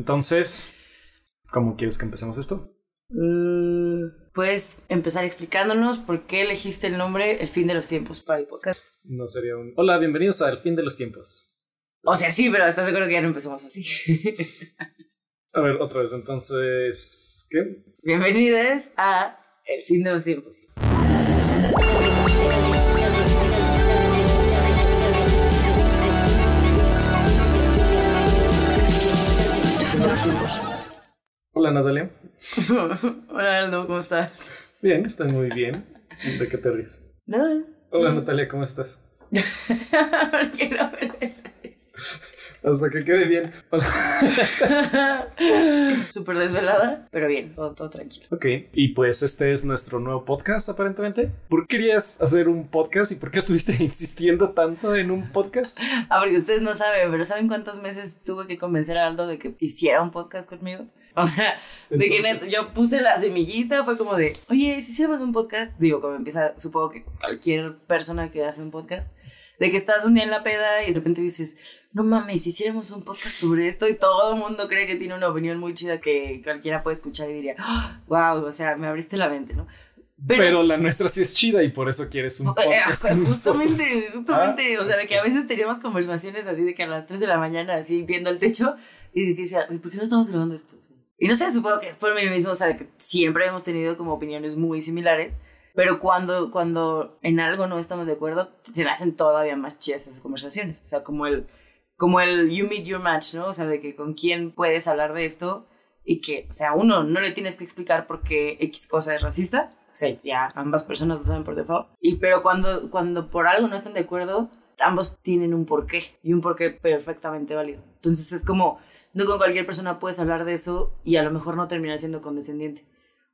Entonces, ¿cómo quieres que empecemos esto? Mm, puedes empezar explicándonos por qué elegiste el nombre El fin de los tiempos para el podcast. No sería un... Hola, bienvenidos a El fin de los tiempos. O sea, sí, pero estás seguro que ya no empezamos así. a ver, otra vez, entonces, ¿qué? Bienvenidos a El fin de los tiempos. Hola Natalia. Hola Aldo, ¿cómo estás? Bien, estoy muy bien. ¿De qué te ríes? Nada. Hola Natalia, ¿cómo estás? ¿Por qué no me Hasta que quede bien. Súper desvelada, pero bien, todo, todo tranquilo. Ok, y pues este es nuestro nuevo podcast aparentemente. ¿Por qué querías hacer un podcast y por qué estuviste insistiendo tanto en un podcast? Ah, porque ustedes no saben, pero ¿saben cuántos meses tuve que convencer a Aldo de que hiciera un podcast conmigo? O sea, de que yo puse la semillita, fue como de, oye, si hiciéramos un podcast, digo, como empieza, supongo que cualquier persona que hace un podcast, de que estás un día en la peda y de repente dices, no mames, si hiciéramos un podcast sobre esto y todo el mundo cree que tiene una opinión muy chida que cualquiera puede escuchar y diría, wow, o sea, me abriste la mente, ¿no? Pero, la nuestra sí es chida y por eso quieres un eh, podcast. justamente, justamente, ah, o sea, de que a veces teníamos conversaciones así de que a las 3 de la mañana, así viendo el techo, y decía, ¿por qué no estamos grabando esto? Y no sé, supongo que es por mí mismo, o sea, que siempre hemos tenido como opiniones muy similares, pero cuando, cuando en algo no estamos de acuerdo, se le hacen todavía más chidas esas conversaciones. O sea, como el, como el you meet your match, ¿no? O sea, de que con quién puedes hablar de esto y que, o sea, uno, no le tienes que explicar por qué X cosa es racista. O sea, ya ambas personas lo saben por default. Y pero cuando, cuando por algo no están de acuerdo, ambos tienen un porqué y un porqué perfectamente válido. Entonces es como, no con cualquier persona puedes hablar de eso y a lo mejor no terminar siendo condescendiente.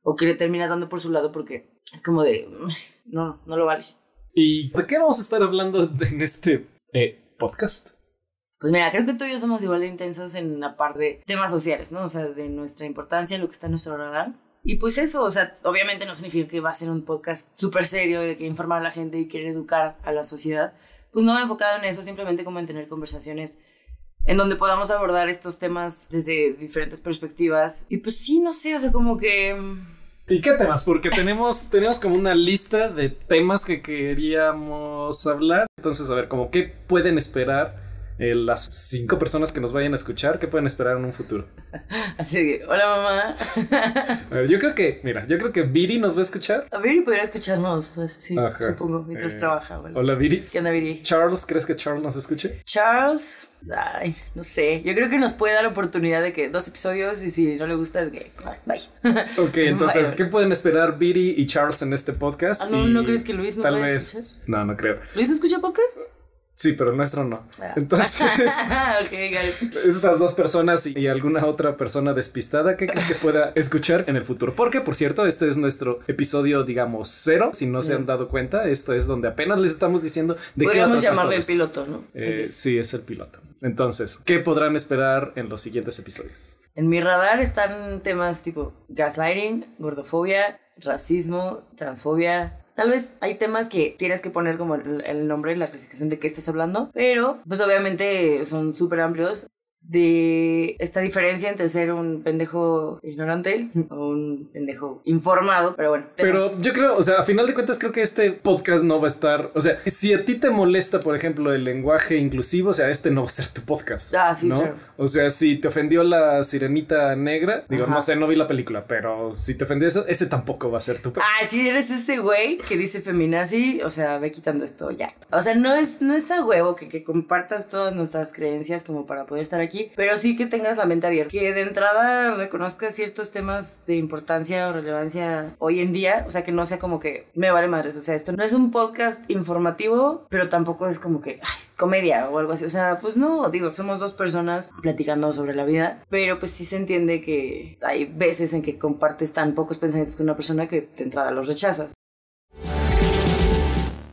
O que le terminas dando por su lado porque es como de, no, no lo vale. ¿Y de qué vamos a estar hablando en este eh, podcast? Pues mira, creo que tú y yo somos igual de intensos en la parte de temas sociales, ¿no? O sea, de nuestra importancia, lo que está en nuestro radar. Y pues eso, o sea, obviamente no significa que va a ser un podcast súper serio de que informar a la gente y querer educar a la sociedad. Pues no me he enfocado en eso, simplemente como en tener conversaciones en donde podamos abordar estos temas desde diferentes perspectivas. Y pues sí, no sé, o sea, como que... Mm, ¿Y qué temas? Porque tenemos, tenemos como una lista de temas que queríamos hablar. Entonces, a ver, como qué pueden esperar eh, las cinco personas que nos vayan a escuchar, ¿qué pueden esperar en un futuro? Así que, hola mamá. yo creo que, mira, yo creo que Viri nos va a escuchar. A Viri podría escucharnos, sí, supongo, mientras eh, trabaja. Hola Viri. ¿Qué onda Viri? Charles, ¿crees que Charles nos escuche? Charles, ay, no sé, yo creo que nos puede dar oportunidad de que dos episodios y si no le gusta es que, bye. ok, entonces, ¿qué pueden esperar Viri y Charles en este podcast? Ah, no, ¿no crees que Luis nos tal vez... No, no creo. ¿Luis escucha podcast? Sí, pero el nuestro no. Ah. Entonces, estas dos personas y, alguna otra persona despistada que crees que pueda escuchar en el futuro. Porque, por cierto, este es nuestro episodio, digamos, cero. Si no se han dado cuenta, esto es donde apenas les estamos diciendo de qué Podríamos llamarle el piloto, ¿no? Eh, sí, es el piloto. Entonces, ¿qué podrán esperar en los siguientes episodios? En mi radar están temas tipo gaslighting, gordofobia, racismo, transfobia, Tal vez hay temas que tienes que poner como el, el nombre, la clasificación de qué estás hablando, pero pues obviamente son súper amplios de esta diferencia entre ser un pendejo ignorante o un pendejo informado, pero bueno. Pero yo creo, o sea, a final de cuentas creo que este podcast no va a estar, o sea, si a ti te molesta, por ejemplo, el lenguaje inclusivo, o sea, este no va a ser tu podcast. Ah, sí, ¿no? O sea, si te ofendió la sirenita negra, digo, no sé, no vi la película, pero si te ofendió eso, ese tampoco va a ser tu podcast. Ah, si eres ese güey que dice feminazi, o sea, ve quitando esto ya. O sea, no es, no es a huevo que, que compartas todas nuestras creencias como para poder estar aquí pero sí que tengas la mente abierta, que de entrada reconozcas ciertos temas de importancia o relevancia hoy en día, o sea, que no sea como que me vale madres, o sea, esto no es un podcast informativo, pero tampoco es como que ay, comedia o algo así, o sea, pues no, digo, somos dos personas platicando sobre la vida, pero pues sí se entiende que hay veces en que compartes tan pocos pensamientos con una persona que de entrada los rechazas.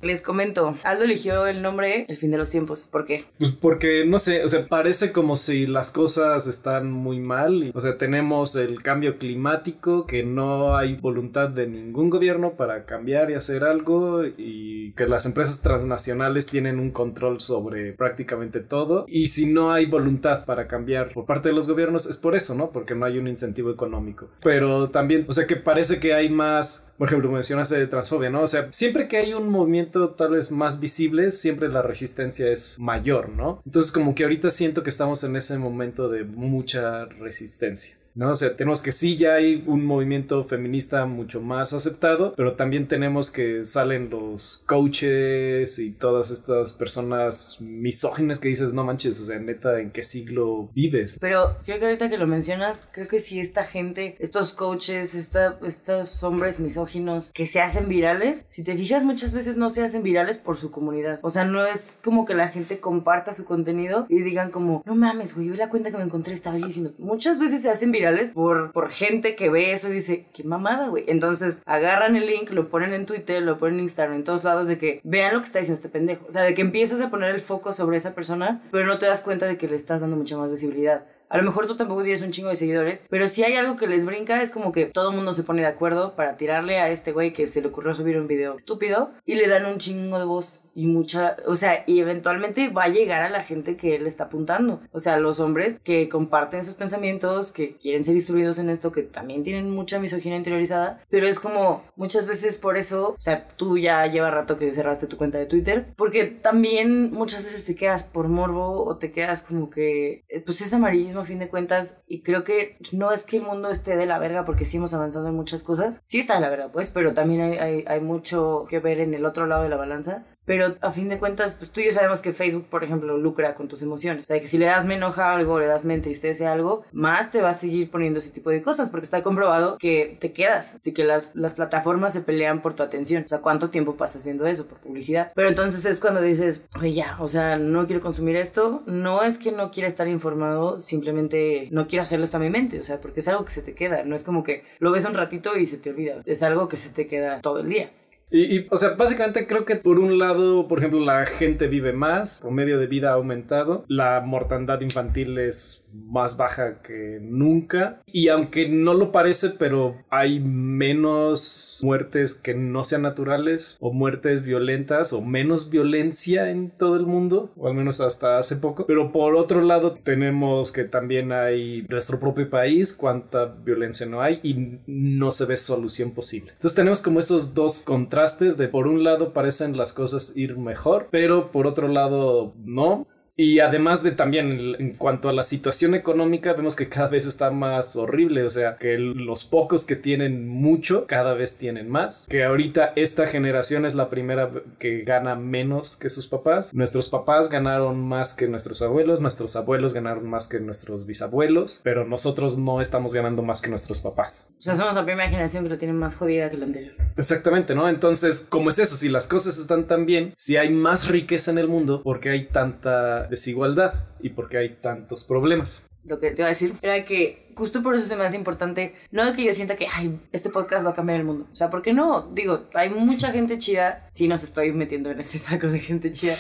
Les comento. Aldo eligió el nombre El fin de los tiempos. ¿Por qué? Pues porque, no sé, o sea, parece como si las cosas están muy mal. O sea, tenemos el cambio climático, que no hay voluntad de ningún gobierno para cambiar y hacer algo y que las empresas transnacionales tienen un control sobre prácticamente todo. Y si no hay voluntad para cambiar por parte de los gobiernos, es por eso, ¿no? Porque no hay un incentivo económico. Pero también, o sea, que parece que hay más por ejemplo, mencionaste de transfobia, ¿no? O sea, siempre que hay un movimiento tal vez más visible, siempre la resistencia es mayor, ¿no? Entonces, como que ahorita siento que estamos en ese momento de mucha resistencia. ¿No? O sea, tenemos que sí ya hay un movimiento feminista mucho más aceptado, pero también tenemos que salen los coaches y todas estas personas misóginas que dices, no manches, o sea, neta, ¿en qué siglo vives? Pero creo que ahorita que lo mencionas, creo que si esta gente, estos coaches, esta, estos hombres misóginos que se hacen virales, si te fijas muchas veces no se hacen virales por su comunidad. O sea, no es como que la gente comparta su contenido y digan como, no mames, güey, vi la cuenta que me encontré, está bellísimo. Muchas veces se hacen virales por, por gente que ve eso y dice, qué mamada, güey. Entonces agarran el link, lo ponen en Twitter, lo ponen en Instagram, en todos lados, de que vean lo que está diciendo este pendejo. O sea, de que empiezas a poner el foco sobre esa persona, pero no te das cuenta de que le estás dando mucha más visibilidad. A lo mejor tú tampoco tienes un chingo de seguidores, pero si hay algo que les brinca, es como que todo el mundo se pone de acuerdo para tirarle a este güey que se le ocurrió subir un video estúpido y le dan un chingo de voz y mucha, o sea, y eventualmente va a llegar a la gente que él está apuntando. O sea, los hombres que comparten sus pensamientos, que quieren ser instruidos en esto, que también tienen mucha misoginia interiorizada, pero es como muchas veces por eso, o sea, tú ya lleva rato que cerraste tu cuenta de Twitter, porque también muchas veces te quedas por morbo o te quedas como que, eh, pues es amarillismo a fin de cuentas y creo que no es que el mundo esté de la verga porque sí hemos avanzado en muchas cosas, sí está de la verga, pues, pero también hay, hay, hay mucho que ver en el otro lado de la balanza pero a fin de cuentas, pues tú y yo sabemos que Facebook, por ejemplo, lucra con tus emociones. O sea, que si le das me enoja algo, le das me entristece algo, más te va a seguir poniendo ese tipo de cosas, porque está comprobado que te quedas y que las, las plataformas se pelean por tu atención. O sea, ¿cuánto tiempo pasas viendo eso? Por publicidad. Pero entonces es cuando dices, oye, ya, o sea, no quiero consumir esto. No es que no quiera estar informado, simplemente no quiero hacerlo esto a mi mente. O sea, porque es algo que se te queda. No es como que lo ves un ratito y se te olvida. Es algo que se te queda todo el día. Y, o sea, básicamente creo que por un lado, por ejemplo, la gente vive más, promedio de vida ha aumentado, la mortandad infantil es más baja que nunca. Y aunque no lo parece, pero hay menos muertes que no sean naturales o muertes violentas o menos violencia en todo el mundo, o al menos hasta hace poco. Pero por otro lado, tenemos que también hay nuestro propio país, cuánta violencia no hay y no se ve solución posible. Entonces tenemos como esos dos contrastes de por un lado parecen las cosas ir mejor, pero por otro lado no. Y además de también en cuanto a la situación económica, vemos que cada vez está más horrible, o sea, que los pocos que tienen mucho, cada vez tienen más, que ahorita esta generación es la primera que gana menos que sus papás, nuestros papás ganaron más que nuestros abuelos, nuestros abuelos ganaron más que nuestros bisabuelos, pero nosotros no estamos ganando más que nuestros papás. O sea, somos la primera generación que lo tiene más jodida que la anterior. Exactamente, ¿no? Entonces, ¿cómo es eso? Si las cosas están tan bien, si hay más riqueza en el mundo, ¿por qué hay tanta desigualdad y por qué hay tantos problemas. Lo que te iba a decir era que justo por eso se me hace importante, no que yo sienta que, ay, este podcast va a cambiar el mundo. O sea, ¿por qué no? Digo, hay mucha gente chida, si nos estoy metiendo en ese saco de gente chida,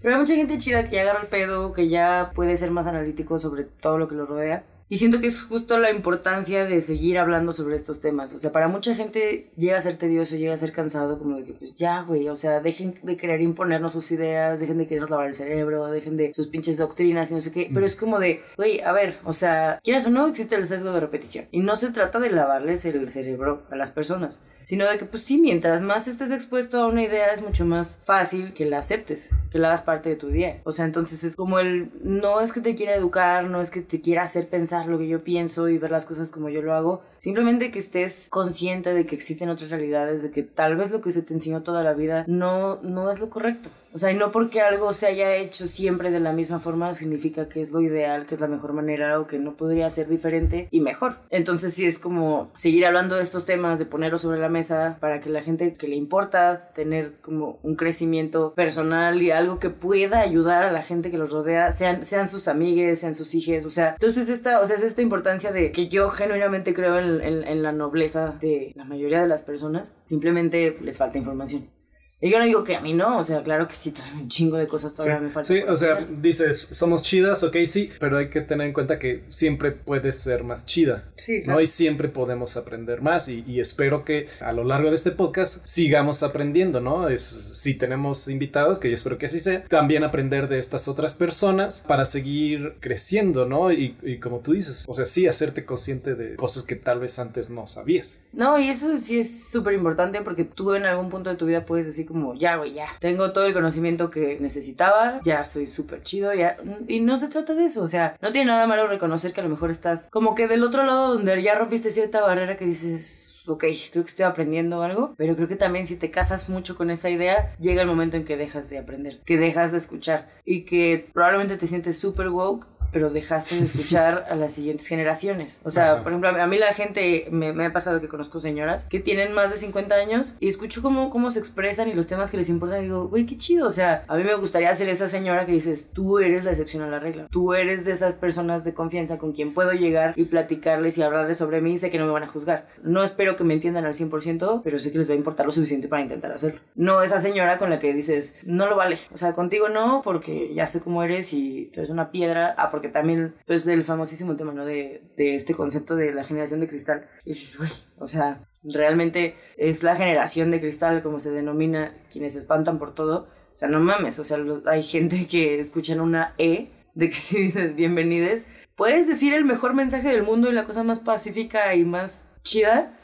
pero hay mucha gente chida que ya agarra el pedo, que ya puede ser más analítico sobre todo lo que lo rodea. Y siento que es justo la importancia de seguir hablando sobre estos temas. O sea, para mucha gente llega a ser tedioso, llega a ser cansado, como de que, pues ya, güey, o sea, dejen de querer imponernos sus ideas, dejen de querernos lavar el cerebro, dejen de sus pinches doctrinas y no sé qué. Pero es como de, güey, a ver, o sea, quieras o no, existe el sesgo de repetición. Y no se trata de lavarles el cerebro a las personas sino de que pues sí, mientras más estés expuesto a una idea es mucho más fácil que la aceptes, que la hagas parte de tu día. O sea, entonces es como el, no es que te quiera educar, no es que te quiera hacer pensar lo que yo pienso y ver las cosas como yo lo hago, simplemente que estés consciente de que existen otras realidades, de que tal vez lo que se te enseñó toda la vida no, no es lo correcto. O sea, y no porque algo se haya hecho siempre de la misma forma significa que es lo ideal, que es la mejor manera o que no podría ser diferente y mejor. Entonces sí es como seguir hablando de estos temas, de ponerlos sobre la mesa para que la gente que le importa tener como un crecimiento personal y algo que pueda ayudar a la gente que los rodea, sean, sean sus amigues, sean sus hijos, o sea, entonces esta, o sea, es esta importancia de que yo genuinamente creo en, en la nobleza de la mayoría de las personas, simplemente les falta información. Y yo no digo que a mí no, o sea, claro que sí, un chingo de cosas todavía me faltan. Sí, o sea, dices, somos chidas, ok, sí, pero hay que tener en cuenta que siempre puedes ser más chida. Sí. ¿no? Y siempre podemos aprender más y, espero que a lo largo de este podcast sigamos aprendiendo, ¿no? Es, si tenemos invitados, que yo espero que así sea, también aprender de estas otras personas para seguir creciendo, ¿no? Y, y como tú dices, o sea, sí, hacerte consciente de cosas que tal vez antes no sabías. No, y eso sí es súper importante porque tú en algún punto de tu vida puedes decir como, ya, güey, ya. Tengo todo el conocimiento que necesitaba, ya soy súper chido, ya. Y no se trata de eso, o sea, no tiene nada malo reconocer que a lo mejor estás como que del otro lado donde ya rompiste cierta barrera que dices, ok, creo que estoy aprendiendo algo, pero creo que también si te casas mucho con esa idea, llega el momento en que dejas de aprender, que dejas de escuchar y que probablemente te sientes súper woke pero dejaste de escuchar a las siguientes generaciones. O sea, por ejemplo, a mí la gente, me, me, ha pasado que conozco señoras que tienen más de 50 años y escucho cómo, cómo se expresan y los temas que les importan y digo, güey, qué chido. O sea, a mí me gustaría ser esa señora que dices, tú eres la excepción a la regla. Tú eres de esas personas de confianza con quien puedo llegar y platicarles y hablarles sobre mí y sé que no me van a juzgar. No espero que me entiendan al 100%, pero sé que les va a importar lo suficiente para intentar hacerlo. No esa señora con la que dices, no lo vale. O sea, contigo no, porque ya sé cómo eres y tú eres una piedra. Ah, porque también, pues, del famosísimo tema, ¿no? De, de este concepto de la generación de cristal. Y dices, güey, o sea, realmente es la generación de cristal, como se denomina, quienes se espantan por todo. O sea, no mames, o sea, hay gente que escuchan una E de que si dices bienvenides, puedes decir el mejor mensaje del mundo y la cosa más pacífica y más chida,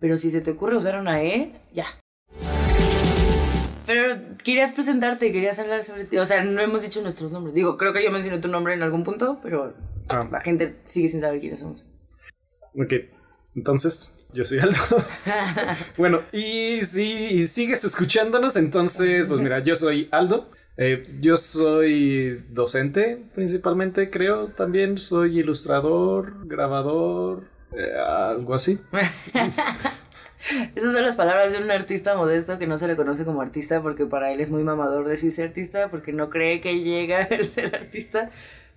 pero si se te ocurre usar una E, ya, pero querías presentarte, querías hablar sobre ti. O sea, no hemos dicho nuestros nombres. Digo, creo que yo mencioné tu nombre en algún punto, pero ah. la gente sigue sin saber quiénes somos. Ok, entonces, yo soy Aldo. bueno, y si sigues escuchándonos, entonces, pues mira, yo soy Aldo. Eh, yo soy docente, principalmente, creo. También soy ilustrador, grabador, eh, algo así. Esas son las palabras de un artista modesto que no se le conoce como artista porque para él es muy mamador decirse artista porque no cree que llega el ser artista.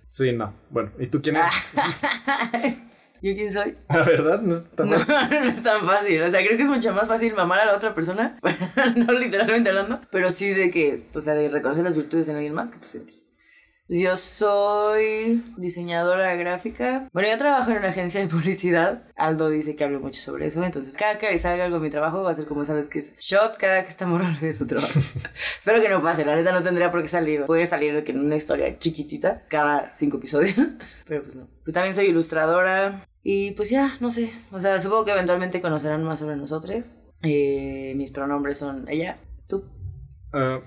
Sí, no. Bueno, ¿y tú quién eres? ¿Yo quién soy? La verdad, no es tan fácil. No, no es tan fácil. O sea, creo que es mucho más fácil mamar a la otra persona. no literalmente hablando. Pero sí de que, o sea, de reconocer las virtudes en alguien más que pues yo soy diseñadora gráfica. Bueno, yo trabajo en una agencia de publicidad. Aldo dice que hablo mucho sobre eso. Entonces, cada que salga algo de mi trabajo va a ser como sabes que es shot cada que estamos hablando de tu trabajo. Espero que no pase. La neta no tendría por qué salir. Puede salir de que en una historia chiquitita cada cinco episodios. Pero pues no. Pues también soy ilustradora. Y pues ya, no sé. O sea, supongo que eventualmente conocerán más sobre nosotros. Eh, mis pronombres son ella, tú. Uh,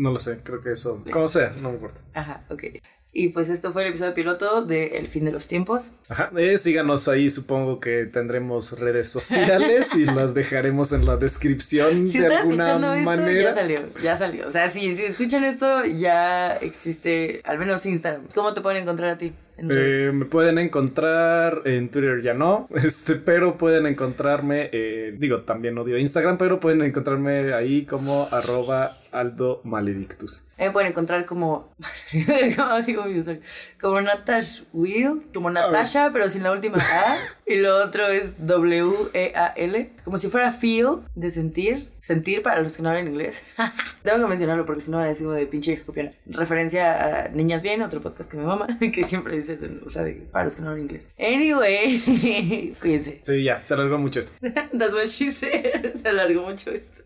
no lo sé, creo que eso. Como sea, no me importa. Ajá, ok. Y pues esto fue el episodio piloto de El fin de los tiempos. Ajá, eh, síganos ahí, supongo que tendremos redes sociales y las dejaremos en la descripción de alguna manera. ya salió, ya salió. O sea, si, si escuchan esto, ya existe al menos Instagram. ¿Cómo te pueden encontrar a ti? Eh, me pueden encontrar en Twitter ya no, este, pero pueden encontrarme, eh, digo, también odio Instagram, pero pueden encontrarme ahí como arroba Aldo Maledictus. Me pueden encontrar como, ¿cómo digo Como Natash Will, como Natasha, pero sin la última A. y lo otro es W-E-A-L, como si fuera feel, de sentir. Sentir para los que no hablan inglés. Tengo que mencionarlo porque si no decimos de pinche copiar. Referencia a Niñas Bien, otro podcast que me mama, que siempre dice eso, o sea, para los que no hablan inglés. Anyway, cuídense. Sí, ya, se alargó mucho esto. That's what she said. Se alargó mucho esto.